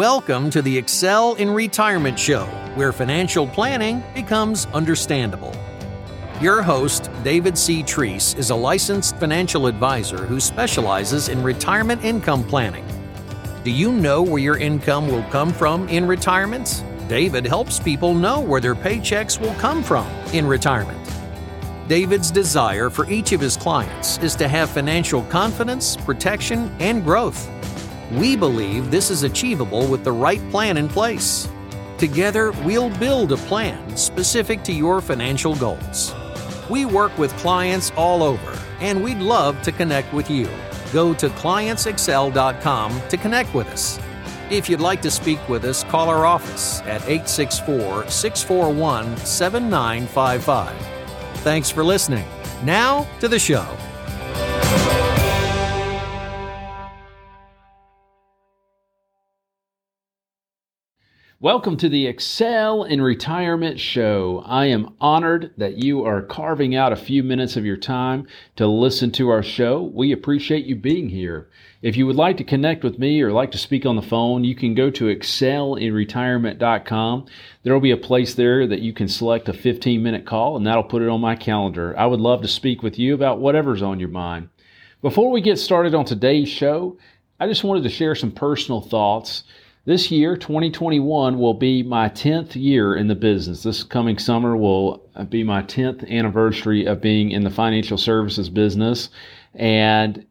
Welcome to the Excel in Retirement Show, where financial planning becomes understandable. Your host, David C. Treese, is a licensed financial advisor who specializes in retirement income planning. Do you know where your income will come from in retirement? David helps people know where their paychecks will come from in retirement. David's desire for each of his clients is to have financial confidence, protection, and growth. We believe this is achievable with the right plan in place. Together, we'll build a plan specific to your financial goals. We work with clients all over, and we'd love to connect with you. Go to clientsexcel.com to connect with us. If you'd like to speak with us, call our office at 864 641 7955. Thanks for listening. Now to the show. Welcome to the Excel in Retirement Show. I am honored that you are carving out a few minutes of your time to listen to our show. We appreciate you being here. If you would like to connect with me or like to speak on the phone, you can go to excelinretirement.com. There will be a place there that you can select a 15 minute call, and that'll put it on my calendar. I would love to speak with you about whatever's on your mind. Before we get started on today's show, I just wanted to share some personal thoughts this year, 2021, will be my 10th year in the business. This coming summer will be my 10th anniversary of being in the financial services business. And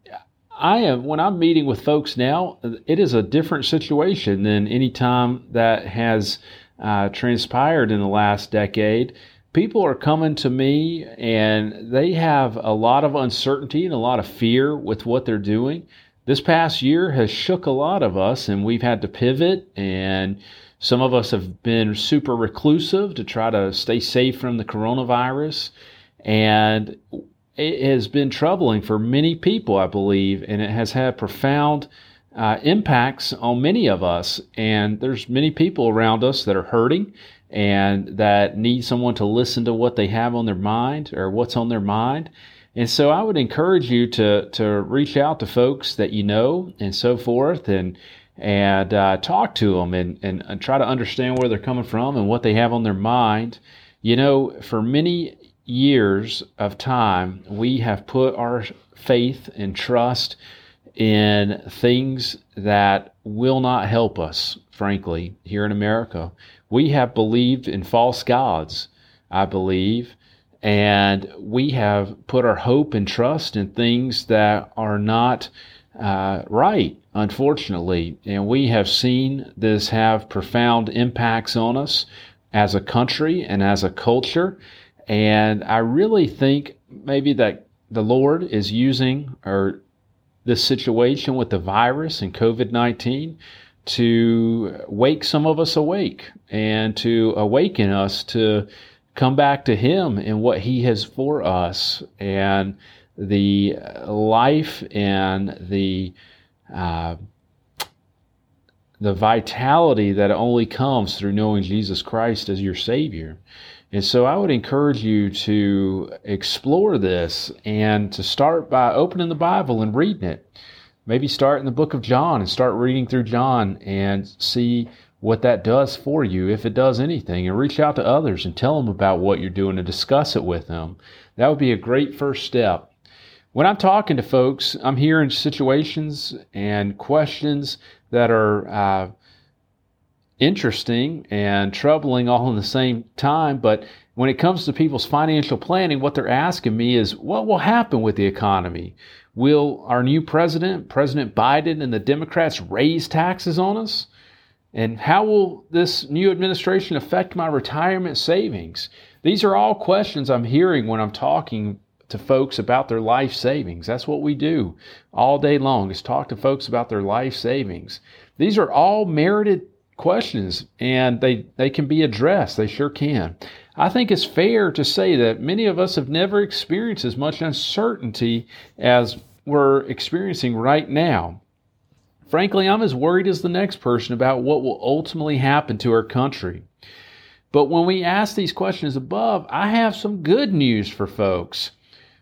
I am, when I'm meeting with folks now, it is a different situation than any time that has uh, transpired in the last decade. People are coming to me and they have a lot of uncertainty and a lot of fear with what they're doing this past year has shook a lot of us and we've had to pivot and some of us have been super reclusive to try to stay safe from the coronavirus and it has been troubling for many people i believe and it has had profound uh, impacts on many of us and there's many people around us that are hurting and that need someone to listen to what they have on their mind or what's on their mind and so I would encourage you to to reach out to folks that you know and so forth, and and uh, talk to them and, and, and try to understand where they're coming from and what they have on their mind. You know, for many years of time, we have put our faith and trust in things that will not help us, frankly, here in America. We have believed in false gods, I believe, and we have put our hope and trust in things that are not uh, right, unfortunately. And we have seen this have profound impacts on us as a country and as a culture. And I really think maybe that the Lord is using or this situation with the virus and COVID 19 to wake some of us awake and to awaken us to come back to Him and what He has for us and the life and the uh, the vitality that only comes through knowing Jesus Christ as your Savior. And so I would encourage you to explore this and to start by opening the Bible and reading it. Maybe start in the book of John and start reading through John and see what that does for you, if it does anything, and reach out to others and tell them about what you're doing and discuss it with them. That would be a great first step. When I'm talking to folks, I'm hearing situations and questions that are uh, interesting and troubling all in the same time. But when it comes to people's financial planning, what they're asking me is what will happen with the economy? Will our new president, President Biden, and the Democrats raise taxes on us? And how will this new administration affect my retirement savings? These are all questions I'm hearing when I'm talking to folks about their life savings. That's what we do all day long is talk to folks about their life savings. These are all merited questions and they, they can be addressed. They sure can. I think it's fair to say that many of us have never experienced as much uncertainty as we're experiencing right now. Frankly, I'm as worried as the next person about what will ultimately happen to our country. But when we ask these questions above, I have some good news for folks.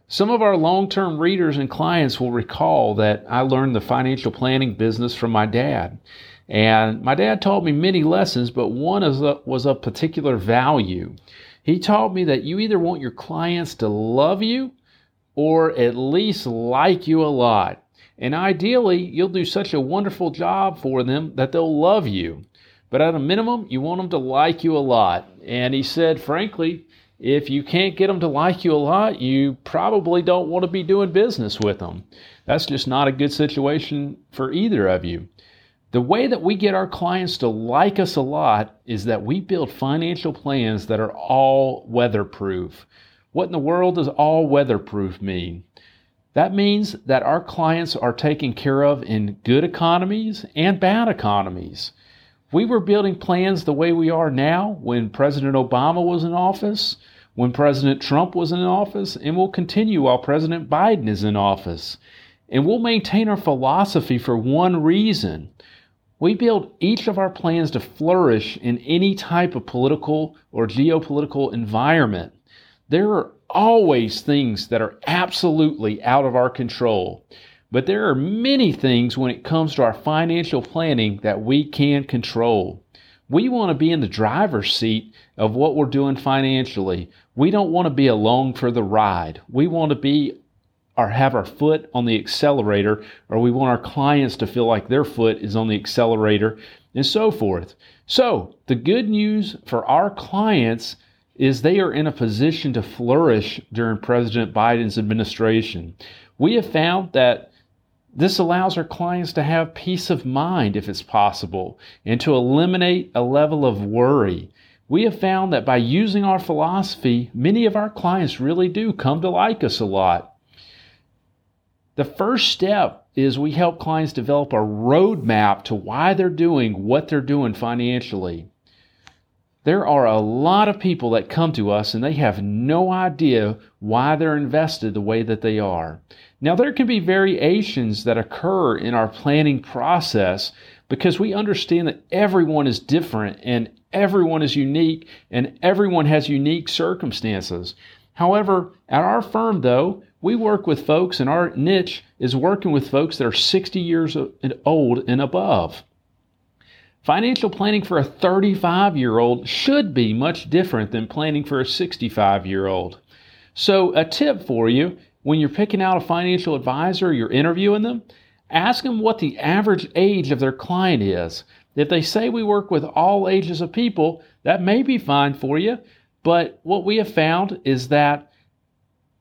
Some of our long term readers and clients will recall that I learned the financial planning business from my dad. And my dad taught me many lessons, but one was of particular value. He taught me that you either want your clients to love you or at least like you a lot. And ideally, you'll do such a wonderful job for them that they'll love you. But at a minimum, you want them to like you a lot. And he said, frankly, if you can't get them to like you a lot, you probably don't want to be doing business with them. That's just not a good situation for either of you. The way that we get our clients to like us a lot is that we build financial plans that are all weatherproof. What in the world does all weatherproof mean? That means that our clients are taken care of in good economies and bad economies. We were building plans the way we are now when President Obama was in office, when President Trump was in office, and will continue while President Biden is in office. And we'll maintain our philosophy for one reason. We build each of our plans to flourish in any type of political or geopolitical environment. There are always things that are absolutely out of our control. But there are many things when it comes to our financial planning that we can control. We want to be in the driver's seat of what we're doing financially. We don't want to be along for the ride. We want to be or have our foot on the accelerator, or we want our clients to feel like their foot is on the accelerator, and so forth. So, the good news for our clients is they are in a position to flourish during President Biden's administration. We have found that this allows our clients to have peace of mind if it's possible and to eliminate a level of worry. We have found that by using our philosophy, many of our clients really do come to like us a lot. The first step is we help clients develop a roadmap to why they're doing what they're doing financially. There are a lot of people that come to us and they have no idea why they're invested the way that they are. Now, there can be variations that occur in our planning process because we understand that everyone is different and everyone is unique and everyone has unique circumstances. However, at our firm, though, we work with folks and our niche is working with folks that are 60 years old and above. Financial planning for a 35 year old should be much different than planning for a 65 year old. So, a tip for you when you're picking out a financial advisor, you're interviewing them, ask them what the average age of their client is. If they say we work with all ages of people, that may be fine for you. But what we have found is that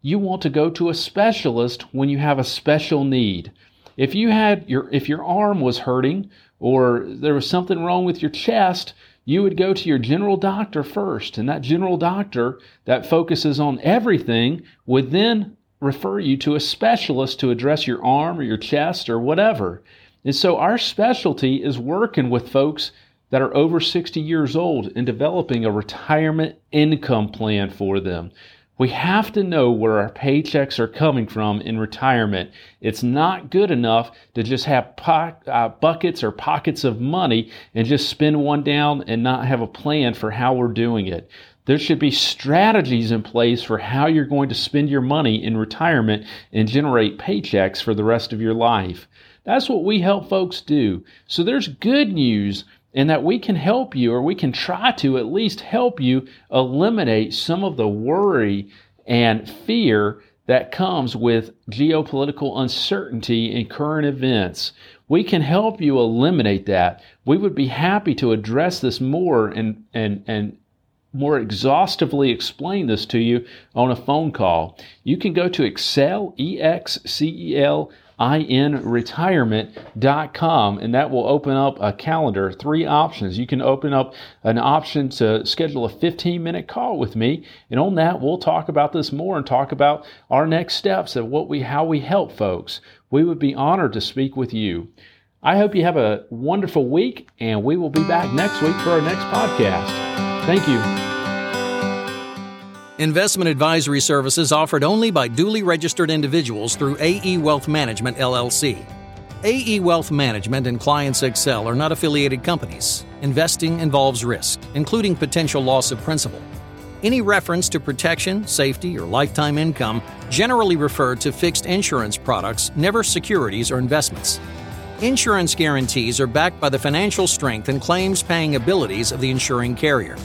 you want to go to a specialist when you have a special need. If you had your if your arm was hurting or there was something wrong with your chest, you would go to your general doctor first. And that general doctor that focuses on everything would then refer you to a specialist to address your arm or your chest or whatever. And so our specialty is working with folks that are over 60 years old and developing a retirement income plan for them. We have to know where our paychecks are coming from in retirement. It's not good enough to just have po- uh, buckets or pockets of money and just spend one down and not have a plan for how we're doing it. There should be strategies in place for how you're going to spend your money in retirement and generate paychecks for the rest of your life. That's what we help folks do. So there's good news and that we can help you, or we can try to at least help you eliminate some of the worry and fear that comes with geopolitical uncertainty and current events. We can help you eliminate that. We would be happy to address this more and, and, and more exhaustively explain this to you on a phone call. You can go to Excel, E X C E L inretirement.com and that will open up a calendar three options. You can open up an option to schedule a 15 minute call with me and on that we'll talk about this more and talk about our next steps of what we how we help folks. We would be honored to speak with you. I hope you have a wonderful week and we will be back next week for our next podcast. Thank you Investment advisory services offered only by duly registered individuals through AE Wealth Management LLC. AE Wealth Management and Clients Excel are not affiliated companies. Investing involves risk, including potential loss of principal. Any reference to protection, safety, or lifetime income generally refer to fixed insurance products, never securities or investments. Insurance guarantees are backed by the financial strength and claims paying abilities of the insuring carrier.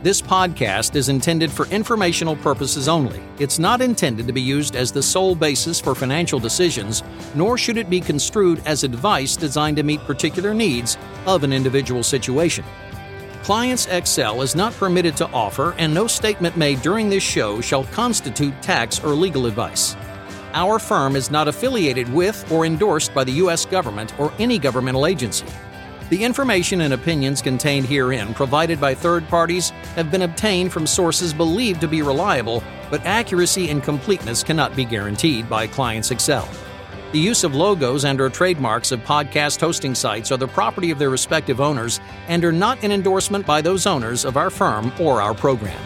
This podcast is intended for informational purposes only. It's not intended to be used as the sole basis for financial decisions, nor should it be construed as advice designed to meet particular needs of an individual situation. Clients Excel is not permitted to offer, and no statement made during this show shall constitute tax or legal advice. Our firm is not affiliated with or endorsed by the U.S. government or any governmental agency. The information and opinions contained herein, provided by third parties, have been obtained from sources believed to be reliable, but accuracy and completeness cannot be guaranteed by Clients Excel. The use of logos and or trademarks of podcast hosting sites are the property of their respective owners and are not an endorsement by those owners of our firm or our program.